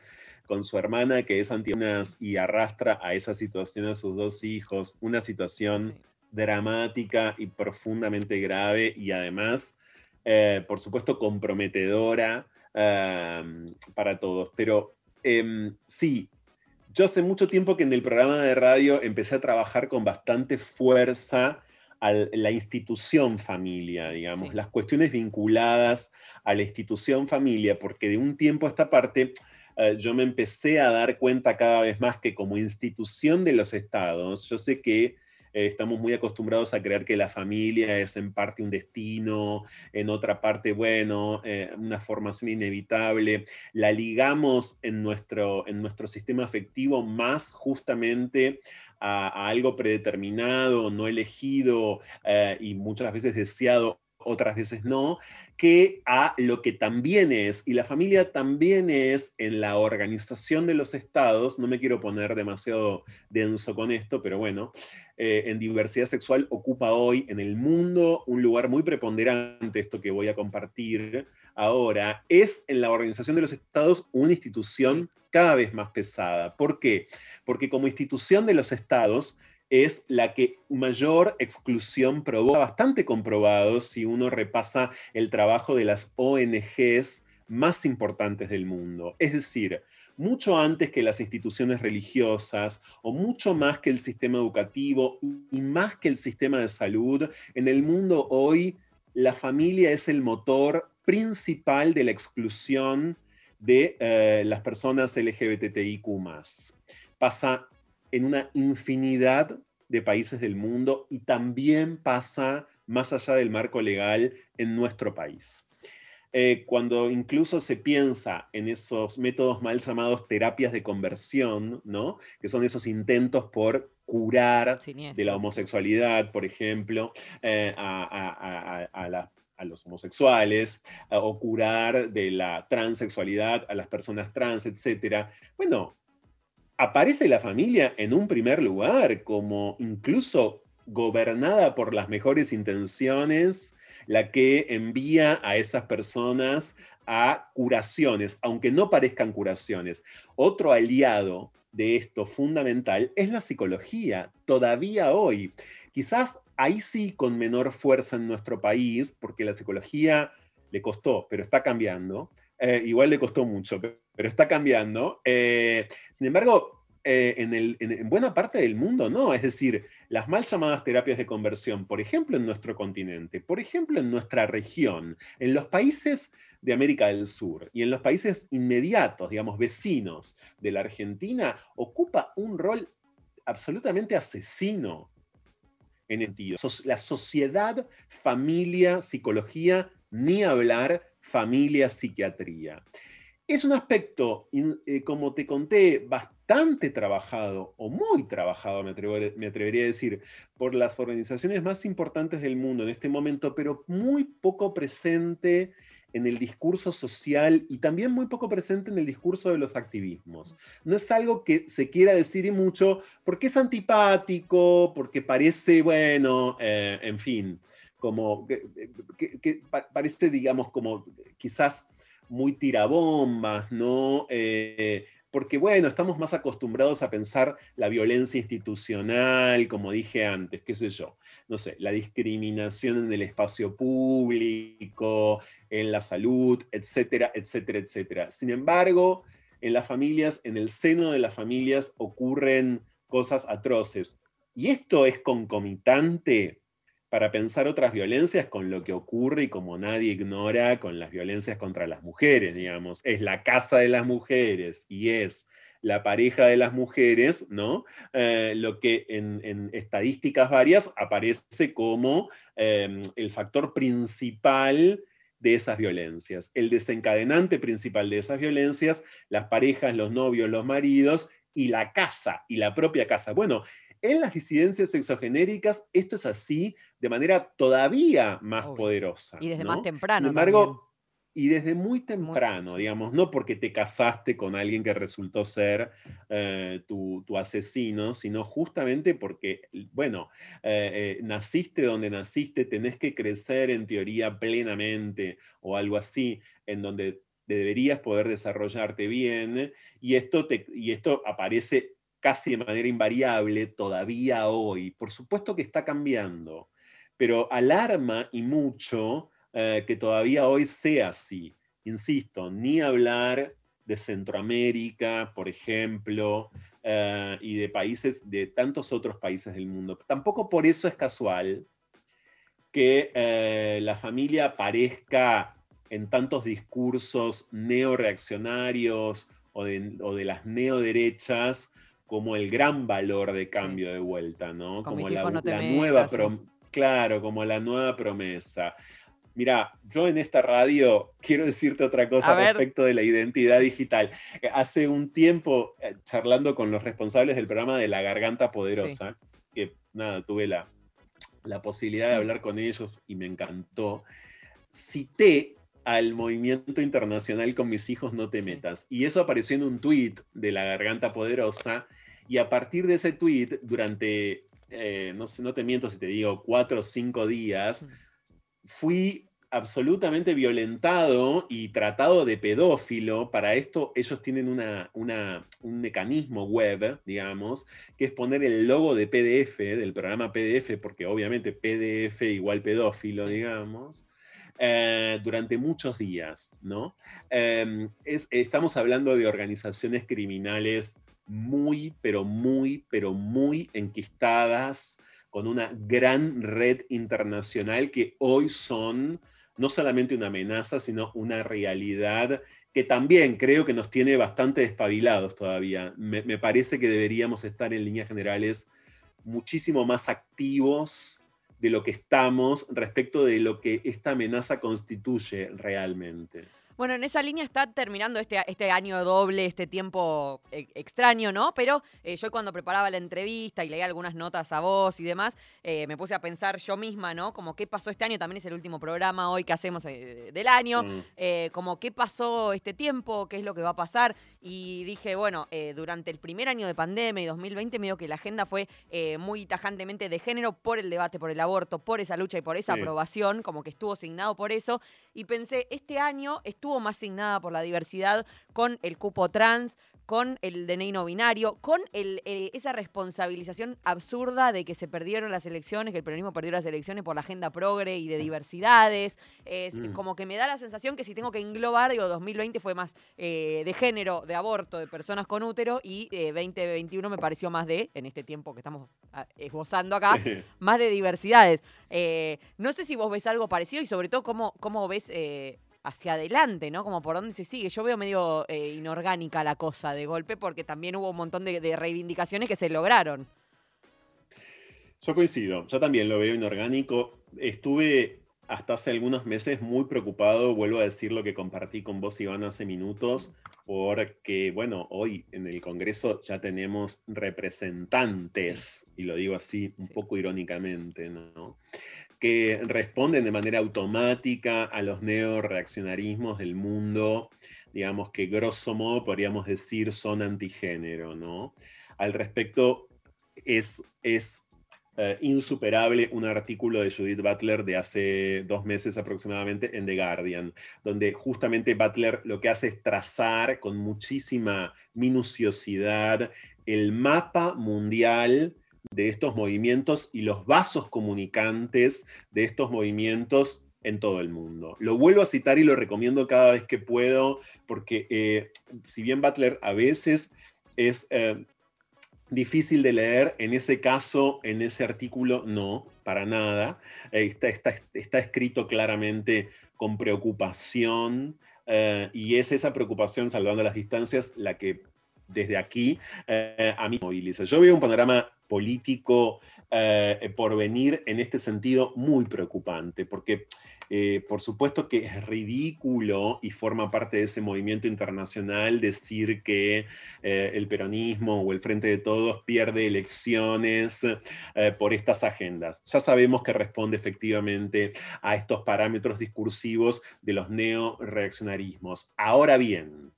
con su hermana que es antiunas y arrastra a esa situación a sus dos hijos, una situación Sí. dramática y profundamente grave y además, eh, por supuesto, comprometedora eh, para todos. Pero em, sí, yo hace mucho tiempo que en el programa de radio empecé a trabajar con bastante fuerza a la institución familia, digamos, Sí. las cuestiones vinculadas a la institución familia, porque de un tiempo a esta parte eh, yo me empecé a dar cuenta cada vez más que como institución de los estados, yo sé que eh, estamos muy acostumbrados a creer que la familia es en parte un destino, en otra parte, bueno, eh, una formación inevitable. La ligamos en nuestro, en nuestro sistema afectivo más justamente a, algo predeterminado, no elegido eh, y muchas veces deseado, otras veces no, que a lo que también es, y la familia también es en la organización de los estados, no me quiero poner demasiado denso con esto, pero bueno, eh, en diversidad sexual ocupa hoy en el mundo un lugar muy preponderante, esto que voy a compartir ahora, es en la organización de los estados una institución cada vez más pesada. ¿Por qué? Porque como institución de los estados es la que mayor exclusión provoca, bastante comprobado si uno repasa el trabajo de las ONGs más importantes del mundo. Es decir, mucho antes que las instituciones religiosas o mucho más que el sistema educativo y más que el sistema de salud, en el mundo hoy la familia es el motor principal de la exclusión de eh, las personas LGBTIQ. Pasa en una infinidad de países del mundo y también pasa más allá del marco legal en nuestro país. Eh, cuando incluso se piensa en esos métodos mal llamados terapias de conversión, ¿no? que son esos intentos por curar Siniestro. de la homosexualidad, por ejemplo, eh, a, a- a- a la- a los homosexuales, a- o curar de la transexualidad a las personas trans, etc. Bueno, aparece la familia en un primer lugar, como incluso gobernada por las mejores intenciones, la que envía a esas personas a curaciones, aunque no parezcan curaciones. Otro aliado de esto fundamental es la psicología, todavía hoy. Quizás ahí sí con menor fuerza en nuestro país, porque la psicología le costó, pero está cambiando. Eh, igual le costó mucho, pe- pero está cambiando. Eh, sin embargo, eh, en, buena parte del mundo no. Es decir, las mal llamadas terapias de conversión, por ejemplo, en nuestro continente, por ejemplo, en nuestra región, en los países de América del Sur y en los países inmediatos, digamos, vecinos de la Argentina, ocupa un rol absolutamente asesino en el sentido. La sociedad, familia, psicología, ni hablar, familia, psiquiatría. Es un aspecto, eh, como te conté, bastante trabajado, o muy trabajado, me, atrevería a decir, por las organizaciones más importantes del mundo en este momento, pero muy poco presente en el discurso social y también muy poco presente en el discurso de los activismos. No es algo que se quiera decir mucho porque es antipático, porque parece, bueno, eh, en fin, como parece, digamos, como quizás muy tirabombas, ¿no? Eh, porque, bueno, estamos más acostumbrados a pensar la violencia institucional, como dije antes, qué sé yo, no sé, la discriminación en el espacio público, en la salud, etcétera, etcétera, etcétera. Sin embargo, en las familias, en el seno de las familias ocurren cosas atroces. Y esto es concomitante para pensar otras violencias con lo que ocurre y como nadie ignora con las violencias contra las mujeres, digamos. Es la casa de las mujeres y es la pareja de las mujeres, ¿no? Eh, lo que en, en estadísticas varias aparece como eh, el factor principal de esas violencias. El desencadenante principal de esas violencias, las parejas, los novios, los maridos y la casa, y la propia casa. Bueno, en las disidencias sexogenéricas esto es así de manera todavía más Obvio. poderosa. Y desde ¿no? más temprano. Sin embargo, también. y desde muy temprano, digamos, no porque te casaste con alguien que resultó ser eh, tu, tu asesino, sino justamente porque, bueno, eh, eh, naciste donde naciste, tenés que crecer en teoría plenamente o algo así, en donde deberías poder desarrollarte bien, y esto, te, y esto aparece casi de manera invariable todavía hoy. Por supuesto que está cambiando, pero alarma y mucho eh, que todavía hoy sea así. Insisto, ni hablar de Centroamérica, por ejemplo, eh, y de países, de tantos otros países del mundo. Tampoco por eso es casual que eh, la familia aparezca en tantos discursos neoreaccionarios o de, o de las neoderechas como el gran valor de cambio de vuelta, ¿no? Con como la, hijos no te la metas, nueva sí. prom- claro, como la nueva promesa. Mira, yo en esta radio quiero decirte otra cosa A ver. respecto de la identidad digital. Eh, Hace un tiempo, eh, charlando con los responsables del programa de La Garganta Poderosa, que nada, tuve la, la posibilidad de hablar con ellos y me encantó, cité al movimiento internacional con mis hijos no te metas. Y eso apareció en un tweet de La Garganta Poderosa. Y a partir de ese tweet, durante, eh, no sé, no te miento si te digo, cuatro o cinco días, fui absolutamente violentado y tratado de pedófilo. Para esto ellos tienen una, una- un mecanismo web, digamos, que es poner el logo de PDF, del programa PDF, porque obviamente PDF igual pedófilo, Sí. digamos. Eh, durante muchos días, ¿no? Es- estamos hablando de organizaciones criminales muy, pero muy, pero muy enquistadas, con una gran red internacional que hoy son no solamente una amenaza, sino una realidad que también creo que nos tiene bastante despabilados todavía. Me parece que deberíamos estar en líneas generales muchísimo más activos de lo que estamos respecto de lo que esta amenaza constituye realmente. Bueno, en esa línea está terminando este, este año doble, este tiempo eh, extraño, ¿no? Pero eh, yo cuando preparaba la entrevista y leía algunas notas a vos y demás, eh, me puse a pensar yo misma, ¿no? Como qué pasó este año, también es el último programa hoy que hacemos eh, del año, Mm. como qué pasó este tiempo, qué es lo que va a pasar. Y dije, bueno, durante el primer año de pandemia y 2020, medio que la agenda fue muy tajantemente de género por el debate por el aborto, por esa lucha y por esa Sí. aprobación, como que estuvo signado por eso. Y pensé, este año estuvo más signada por la diversidad con el cupo trans, con el DNI no binario, con el, eh, esa responsabilización absurda de que se perdieron las elecciones, que el peronismo perdió las elecciones por la agenda progre y de diversidades. Es Mm. como que me da la sensación que si tengo que englobar, digo, 2020 fue más eh, de género, de aborto, de personas con útero y eh, 2021 me pareció más de, en este tiempo que estamos ah, esbozando acá, Sí. más de diversidades. Eh, no sé si vos ves algo parecido y sobre todo cómo, cómo ves eh, hacia adelante, ¿no? Como por dónde se sigue. Yo veo medio eh, inorgánica la cosa de golpe porque también hubo un montón de, de reivindicaciones que se lograron. Yo coincido, yo también lo veo inorgánico. Estuve hasta hace algunos meses muy preocupado, vuelvo a decir lo que compartí con vos, Iván, hace minutos, porque, bueno, hoy en el Congreso ya tenemos representantes, y lo digo así un Sí. poco irónicamente, ¿no? Que responden de manera automática a los neoreaccionarismos del mundo, digamos que grosso modo podríamos decir son antigénero, ¿no? Al respecto, es, es eh, insuperable un artículo de Judith Butler de hace dos meses aproximadamente en The Guardian, donde justamente Butler lo que hace es trazar con muchísima minuciosidad el mapa mundial de estos movimientos y los vasos comunicantes de estos movimientos en todo el mundo. Lo vuelvo a citar y lo recomiendo cada vez que puedo, porque eh, si bien Butler a veces es eh, difícil de leer, en ese caso, en ese artículo, no, para nada. Eh, está, está- está escrito claramente con preocupación y es esa preocupación, salvando las distancias, la que desde aquí eh, a mí moviliza. Yo veo un panorama político eh, por venir en este sentido muy preocupante, porque eh, por supuesto que es ridículo y forma parte de ese movimiento internacional decir que eh, el peronismo o el Frente de Todos pierde elecciones por estas agendas. Ya sabemos que responde efectivamente a estos parámetros discursivos de los neoreaccionarismos. Ahora bien,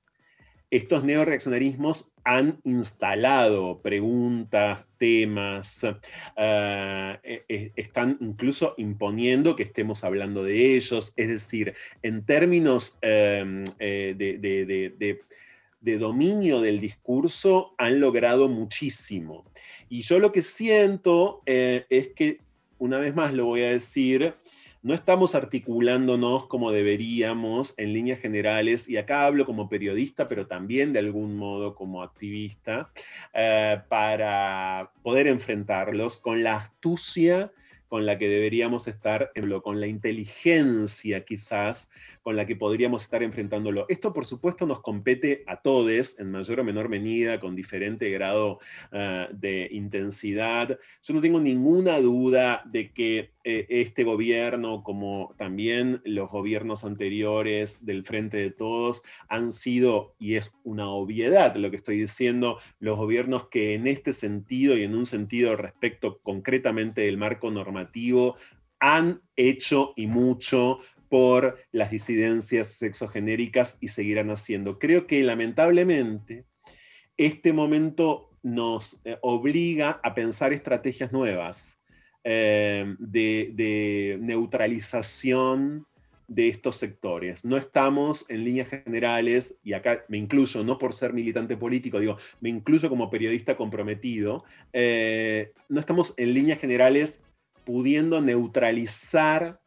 estos neoreaccionarismos han instalado preguntas, temas, eh, eh, están incluso imponiendo que estemos hablando de ellos, es decir, en términos eh, eh, de dominio del discurso han logrado muchísimo. Y yo lo que siento eh, es que, una vez más lo voy a decir, no estamos articulándonos como deberíamos en líneas generales, y acá hablo como periodista, pero también de algún modo como activista, eh, para poder enfrentarlos con la astucia con la que deberíamos estar, con la inteligencia quizás, con la que podríamos estar enfrentándolo. Esto, por supuesto, nos compete a todos, en mayor o menor medida, con diferente grado uh, de intensidad. Yo no tengo ninguna duda de que eh, este gobierno, como también los gobiernos anteriores del Frente de Todos, han sido, y es una obviedad lo que estoy diciendo, los gobiernos que en este sentido y en un sentido respecto concretamente del marco normativo, han hecho y mucho por las disidencias sexogenéricas y seguirán haciendo. Creo que lamentablemente este momento nos eh, obliga a pensar estrategias nuevas eh, de, neutralización de estos sectores. No estamos en líneas generales, y acá me incluyo, no por ser militante político, digo, me incluyo como periodista comprometido, eh, no estamos en líneas generales pudiendo neutralizar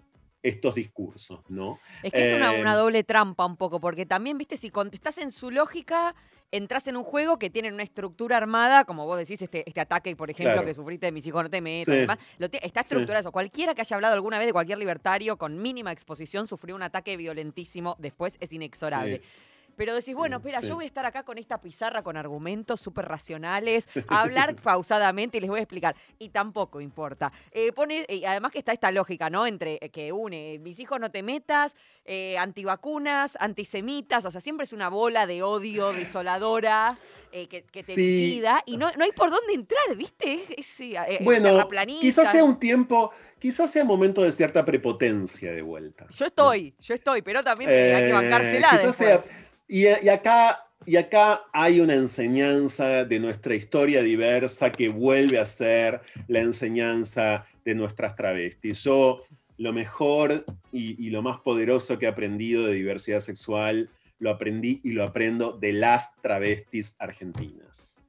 estos discursos, ¿no? Es que eh, es una, una, doble trampa un poco, porque también, viste, si contestás en su lógica, entras en un juego que tiene una estructura armada, como vos decís, este, este ataque, por ejemplo, claro. que sufriste de mis hijos no te metas, sí. demás, lo está estructurado sí. eso. Cualquiera que haya hablado alguna vez de cualquier libertario con mínima exposición sufrió un ataque violentísimo, después es inexorable. Sí. Pero decís, bueno, espera, sí. yo voy a estar acá con esta pizarra con argumentos súper racionales, a hablar pausadamente y les voy a explicar. Y tampoco importa. Eh, pone, y además que está esta lógica, ¿no? Entre eh, que une, mis hijos no te metas, eh, antivacunas, antisemitas, o sea, siempre es una bola de odio desoladora eh, que, que te Sí. liquida y no, no hay por dónde entrar, ¿viste? Es, es, eh, eh, Bueno, quizás sea un tiempo, quizás sea momento de cierta prepotencia de vuelta. Yo estoy, yo estoy, pero también eh, hay que Eh, bancársela quizás sea- después. Y, acá, y acá hay una enseñanza de nuestra historia diversa que vuelve a ser la enseñanza de nuestras travestis. Yo lo mejor y, y lo más poderoso que he aprendido de diversidad sexual, lo aprendí y lo aprendo de las travestis argentinas.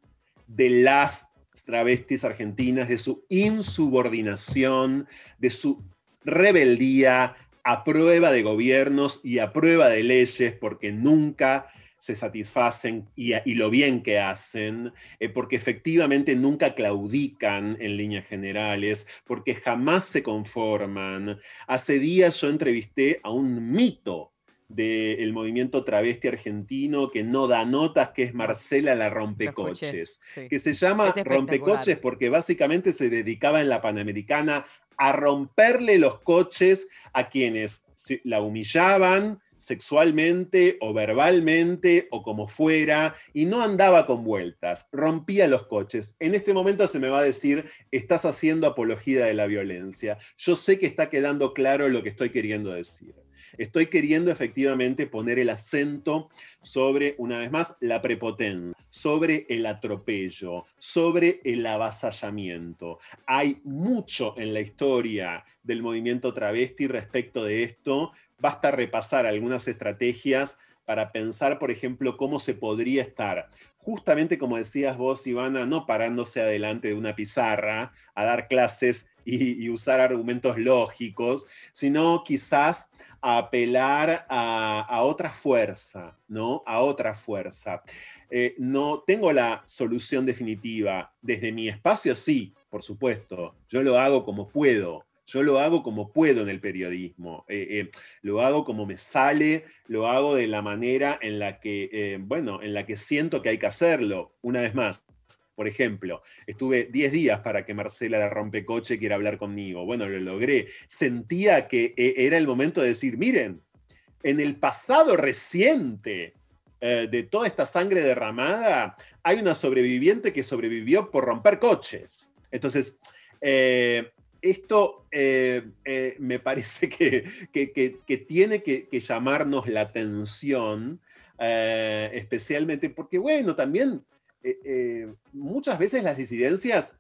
De las travestis argentinas, de su insubordinación, de su rebeldía a prueba de gobiernos y a prueba de leyes, porque nunca se satisfacen y, y lo bien que hacen, eh, porque efectivamente nunca claudican en líneas generales, porque jamás se conforman. Hace días yo entrevisté a un mito del movimiento travesti argentino que no da notas, que es Marcela la escuché, rompecoches sí. que se llama rompecoches porque básicamente se dedicaba en la Panamericana a romperle los coches a quienes la humillaban sexualmente o verbalmente o como fuera y no andaba con vueltas, rompía los coches. En este momento se me va a decir, estás haciendo apología de la violencia. Yo sé que está quedando claro lo que estoy queriendo decir. Estoy queriendo efectivamente poner el acento sobre, una vez más, la prepotencia, sobre el atropello, sobre el avasallamiento. Hay mucho en la historia del movimiento travesti respecto de esto. Basta repasar algunas estrategias para pensar, por ejemplo, cómo se podría estar, justamente como decías vos, Ivana, no parándose adelante de una pizarra a dar clases y, usar argumentos lógicos, sino quizás a apelar a, a otra fuerza, ¿no? A otra fuerza. Eh, no tengo la solución definitiva. Desde mi espacio, sí, por supuesto. Yo lo hago como puedo. Yo lo hago como puedo en el periodismo. Eh, eh, lo hago como me sale, lo hago de la manera en la que, eh, bueno, en la que siento que hay que hacerlo. Una vez más, por ejemplo, estuve 10 días para que Marcela la rompecoche quiera hablar conmigo. Bueno, lo logré. Sentía que era el momento de decir, miren, en el pasado reciente de toda esta sangre derramada, hay una sobreviviente que sobrevivió por romper coches. Entonces, esto eh, eh, me parece que, que- tiene que, llamarnos la atención, eh, especialmente porque, bueno, también muchas veces las disidencias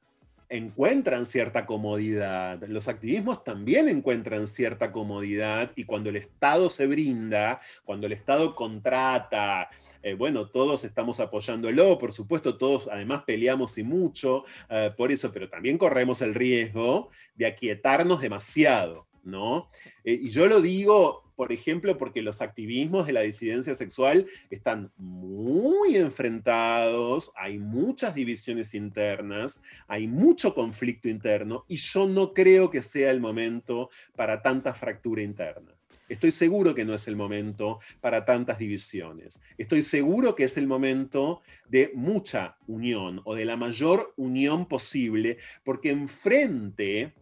encuentran cierta comodidad, los activismos también encuentran cierta comodidad y cuando el Estado se brinda, cuando el Estado contrata, eh, bueno, todos estamos apoyándolo, por supuesto, todos además peleamos y mucho eh, por eso, pero también corremos el riesgo de aquietarnos demasiado, ¿no? Eh, y yo lo digo, por ejemplo, porque los activismos de la disidencia sexual están muy enfrentados, hay muchas divisiones internas, hay mucho conflicto interno y yo no creo que sea el momento para tanta fractura interna. Estoy seguro que no es el momento para tantas divisiones. Estoy seguro que es el momento de mucha unión o de la mayor unión posible, porque enfrente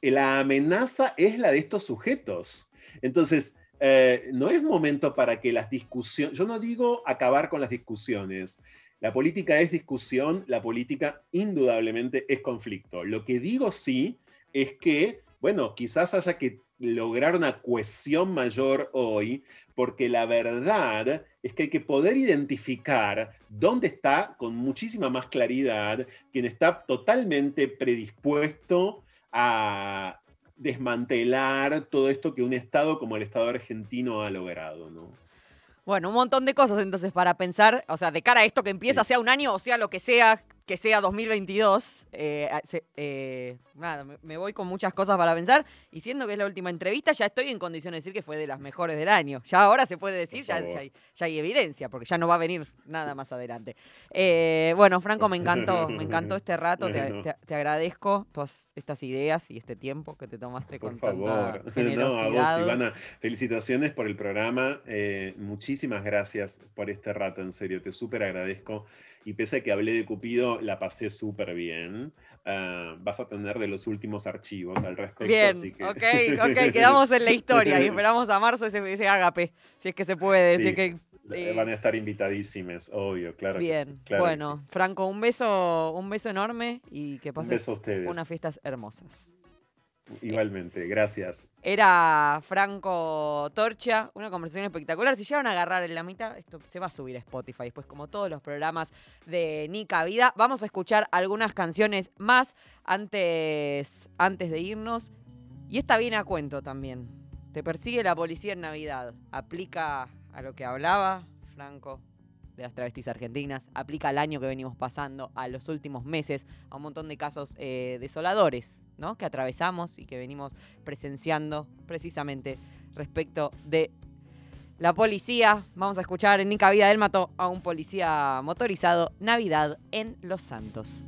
la amenaza es la de estos sujetos. Entonces, eh, no es momento para que las discusiones, yo no digo acabar con las discusiones, la política es discusión, la política indudablemente es conflicto. Lo que digo sí es que, bueno, quizás haya que lograr una cohesión mayor hoy, porque la verdad es que hay que poder identificar dónde está con muchísima más claridad quien está totalmente predispuesto a desmantelar todo esto que un Estado como el Estado argentino ha logrado, ¿no? Bueno, un montón de cosas entonces para pensar, o sea, de cara a esto que empieza, Sí. sea un año o sea lo que sea, que sea 2022. eh, se- eh, nada, me, me voy con muchas cosas para pensar. Y siendo que es la última entrevista, ya estoy en condiciones de decir que fue de las mejores del año. Ya ahora se puede decir, ya, hay, ya hay evidencia, porque ya no va a venir nada más adelante. Eh, bueno, Franco, me encantó, me encantó este rato. Te, Bueno. te- te agradezco todas estas ideas y este tiempo que te tomaste Por con favor. tanta No, a vos. Ivana, felicitaciones por el programa. muchísimas gracias por este rato, en serio, te súper agradezco. Y pese a que hablé de Cupido, la pasé súper bien. Ah, vas a tener de los últimos archivos al respecto. Bien, así que... ok, ok, quedamos en la historia y esperamos a marzo ese, ese ágape, si es que se puede, si Sí. es que eh, Van a estar invitadísimes, obvio, claro. que sí, Bien, claro que bueno, sí. Franco, un beso, un beso enorme y que ustedes. unas fiestas hermosas. Igualmente, gracias. Era Franco Torcha, una conversación espectacular. Si llegan a agarrar en la mitad, esto se va a subir a Spotify. Después, como todos los programas de Nica Vida, vamos a escuchar algunas canciones más antes, antes de irnos. Y esta viene a cuento también. Te persigue la policía en Navidad. Aplica a lo que hablaba Franco de las travestis argentinas. Aplica al año que venimos pasando, a los últimos meses, a un montón de casos eh, desoladores, ¿no? Que atravesamos y que venimos presenciando precisamente respecto de la policía. Vamos a escuchar en Nica Vida del Mató a un policía motorizado Navidad en Los Santos.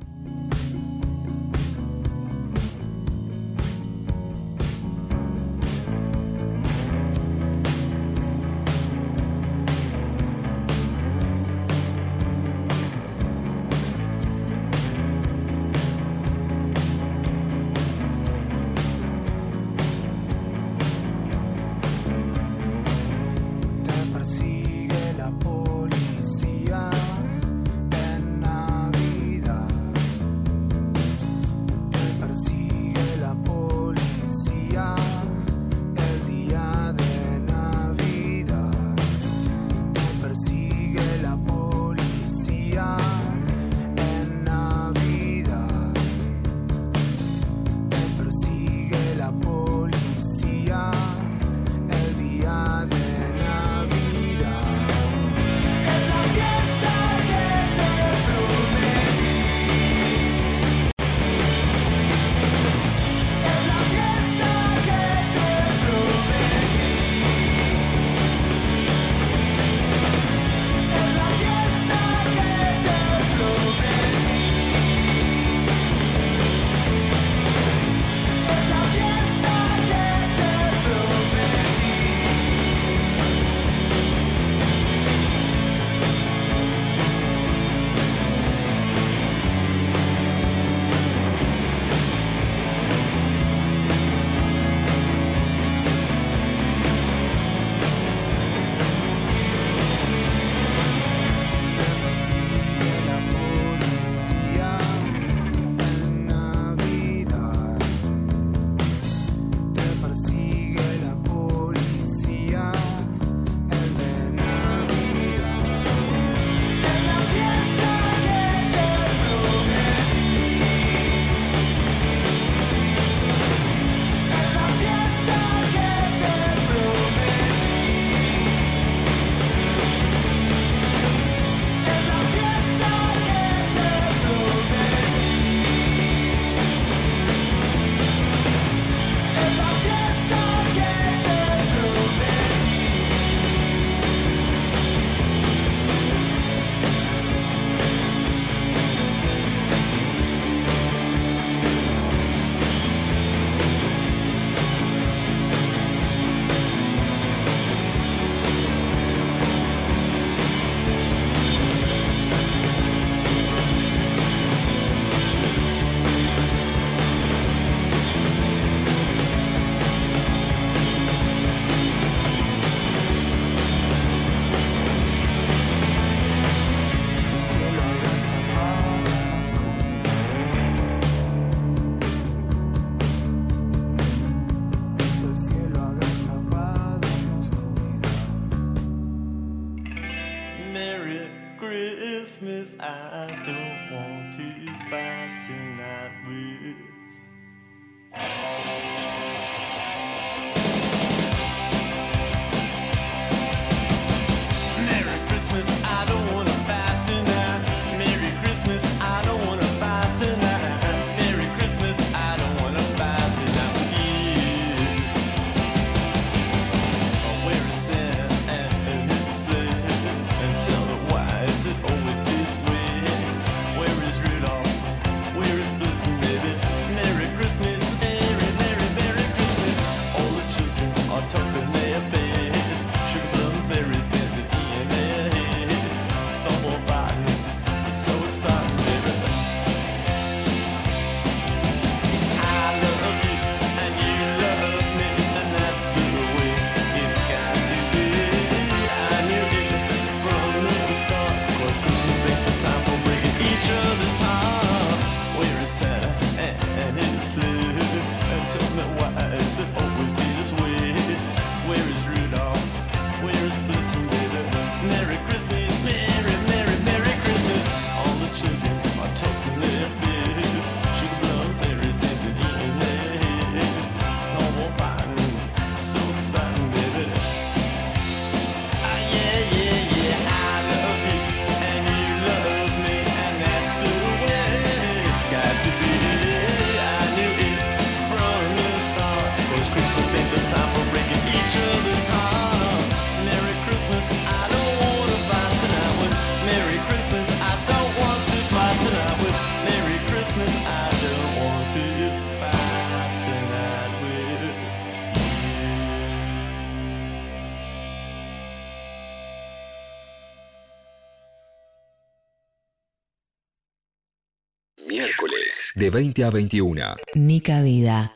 Miércoles, de 20 a 21. Nica Vida.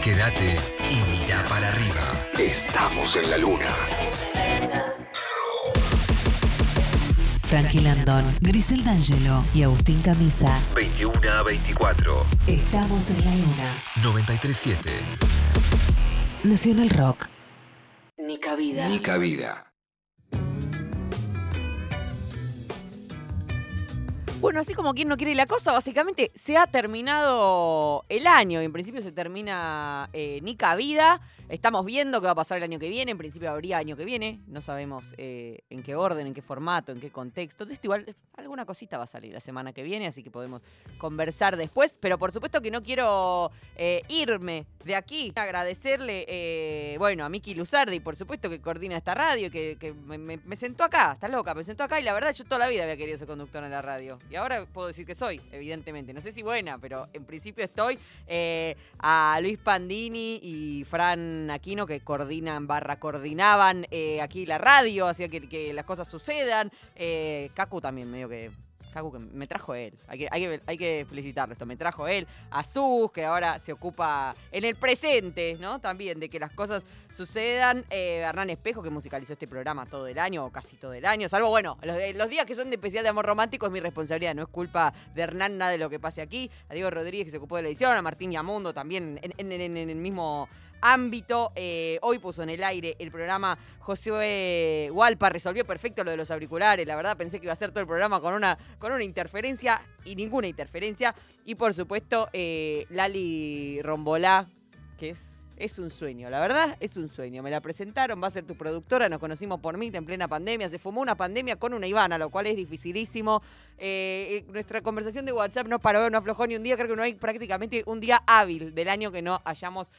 Quédate y mira para arriba. Estamos en la luna. Frankie Landón, Grisel D'Angelo y Agustín Camisa. 21 a 24. Estamos en la luna. 937. Nacional Rock. Nica Vida. Nica Vida. Bueno, así como quien no quiere la cosa, básicamente se ha terminado el año. En principio se termina eh, Nica Vida. Estamos viendo qué va a pasar el año que viene. En principio habría año que viene. No sabemos eh, en qué orden, en qué formato, en qué contexto. Entonces, igual alguna cosita va a salir la semana que viene, así que podemos conversar después. Pero por supuesto que no quiero eh, irme de aquí. Agradecerle, eh, bueno, a Miki Luzardi, por supuesto, que coordina esta radio, que, que me, sentó acá, está loca, me sentó acá y la verdad yo toda la vida había querido ser conductora en la radio. Y ahora puedo decir que soy, evidentemente. No sé si buena, pero en principio estoy. Eh, a Luis Pandini y Fran Aquino, que coordinan, barra coordinaban eh, aquí la radio, hacía que, las cosas sucedan. Eh, también medio que... Me trajo él, hay que, hay, que, hay felicitarlo esto, me trajo él, a Sus, que ahora se ocupa en el presente, ¿no? También de que las cosas sucedan, eh, Hernán Espejo, que musicalizó este programa todo el año, o casi todo el año, salvo, bueno, los, días que son de especial de amor romántico es mi responsabilidad, no es culpa de Hernán nada de lo que pase aquí, a Diego Rodríguez que se ocupó de la edición, a Martín Yamundo también en, el mismo ámbito. Eh, hoy puso en el aire el programa José Hualpa, resolvió perfecto lo de los auriculares. La verdad pensé que iba a ser todo el programa con una, con una interferencia y ninguna interferencia. Y por supuesto, eh, Lali Rombolá, que es. Es un sueño, la verdad es un sueño. Me la presentaron, va a ser tu productora, nos conocimos por mí en plena pandemia, se fumó una pandemia con una Ivana, lo cual es dificilísimo. Eh, eh, nuestra conversación de WhatsApp no paró, no aflojó ni un día, creo que no hay prácticamente un día hábil del año que no hayamos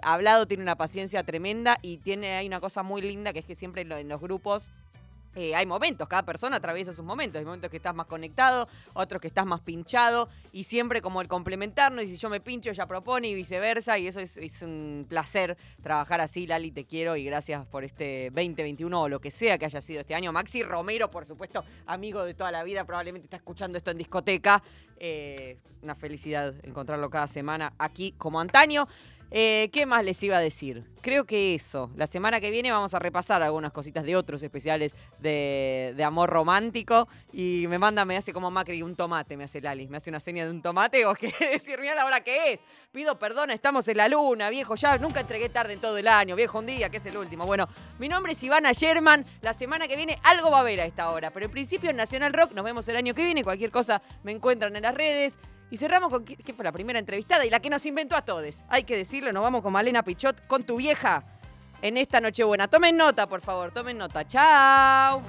hablado, tiene una paciencia tremenda y tiene, hay una cosa muy linda que es que siempre en los grupos eh, hay momentos, cada persona atraviesa sus momentos. Hay momentos que estás más conectado, otros que estás más pinchado, y siempre como el complementarnos, y si yo me pincho, ella propone, y viceversa, y eso es, un placer trabajar así. Lali, te quiero, y gracias por este 2021 o lo que sea que haya sido este año. Maxi Romero, por supuesto, amigo de toda la vida, probablemente está escuchando esto en discoteca. Eh, una felicidad encontrarlo cada semana aquí como antaño. Eh, ¿Qué más les iba a decir? Creo que eso. La semana que viene vamos a repasar algunas cositas de otros especiales de, amor romántico. Y me manda, me hace como Macri un tomate, me hace Lali. Me hace una seña de un tomate o que decir, mira la hora que es. Pido perdón, estamos en la luna, viejo. Ya nunca entregué tarde en todo el año, viejo, un día, que es el último. Bueno, mi nombre es Ivana Sherman. La semana que viene algo va a haber a esta hora. Pero en principio en Nacional Rock nos vemos el año que viene. Cualquier cosa me encuentran en las redes. Y cerramos con que fue la primera entrevistada y la que nos inventó a todos. Hay que decirlo, nos vamos con Malena Pichot, con tu vieja, en esta Nochebuena. Tomen nota, por favor, tomen nota. Chao.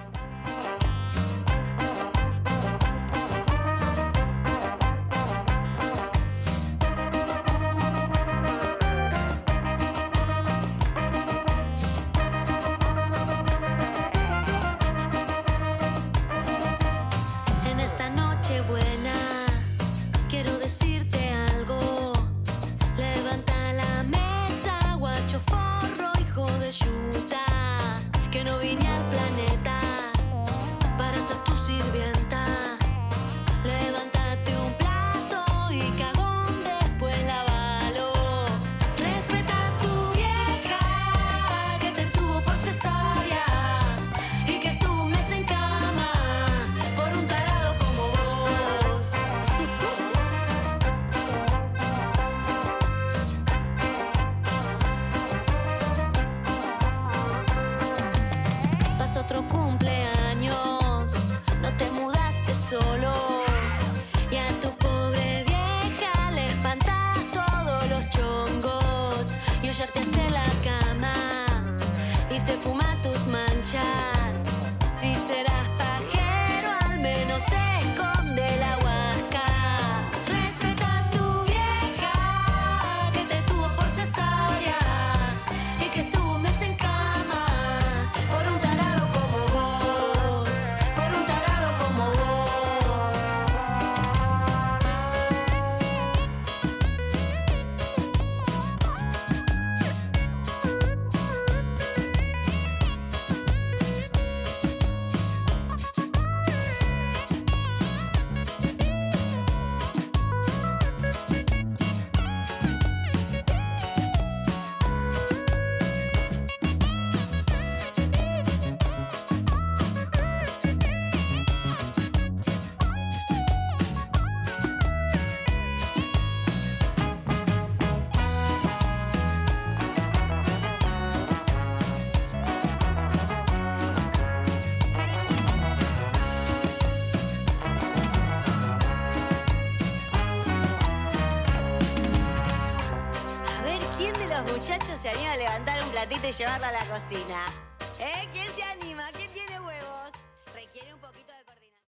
se anima a levantar un platito y llevarlo a la cocina.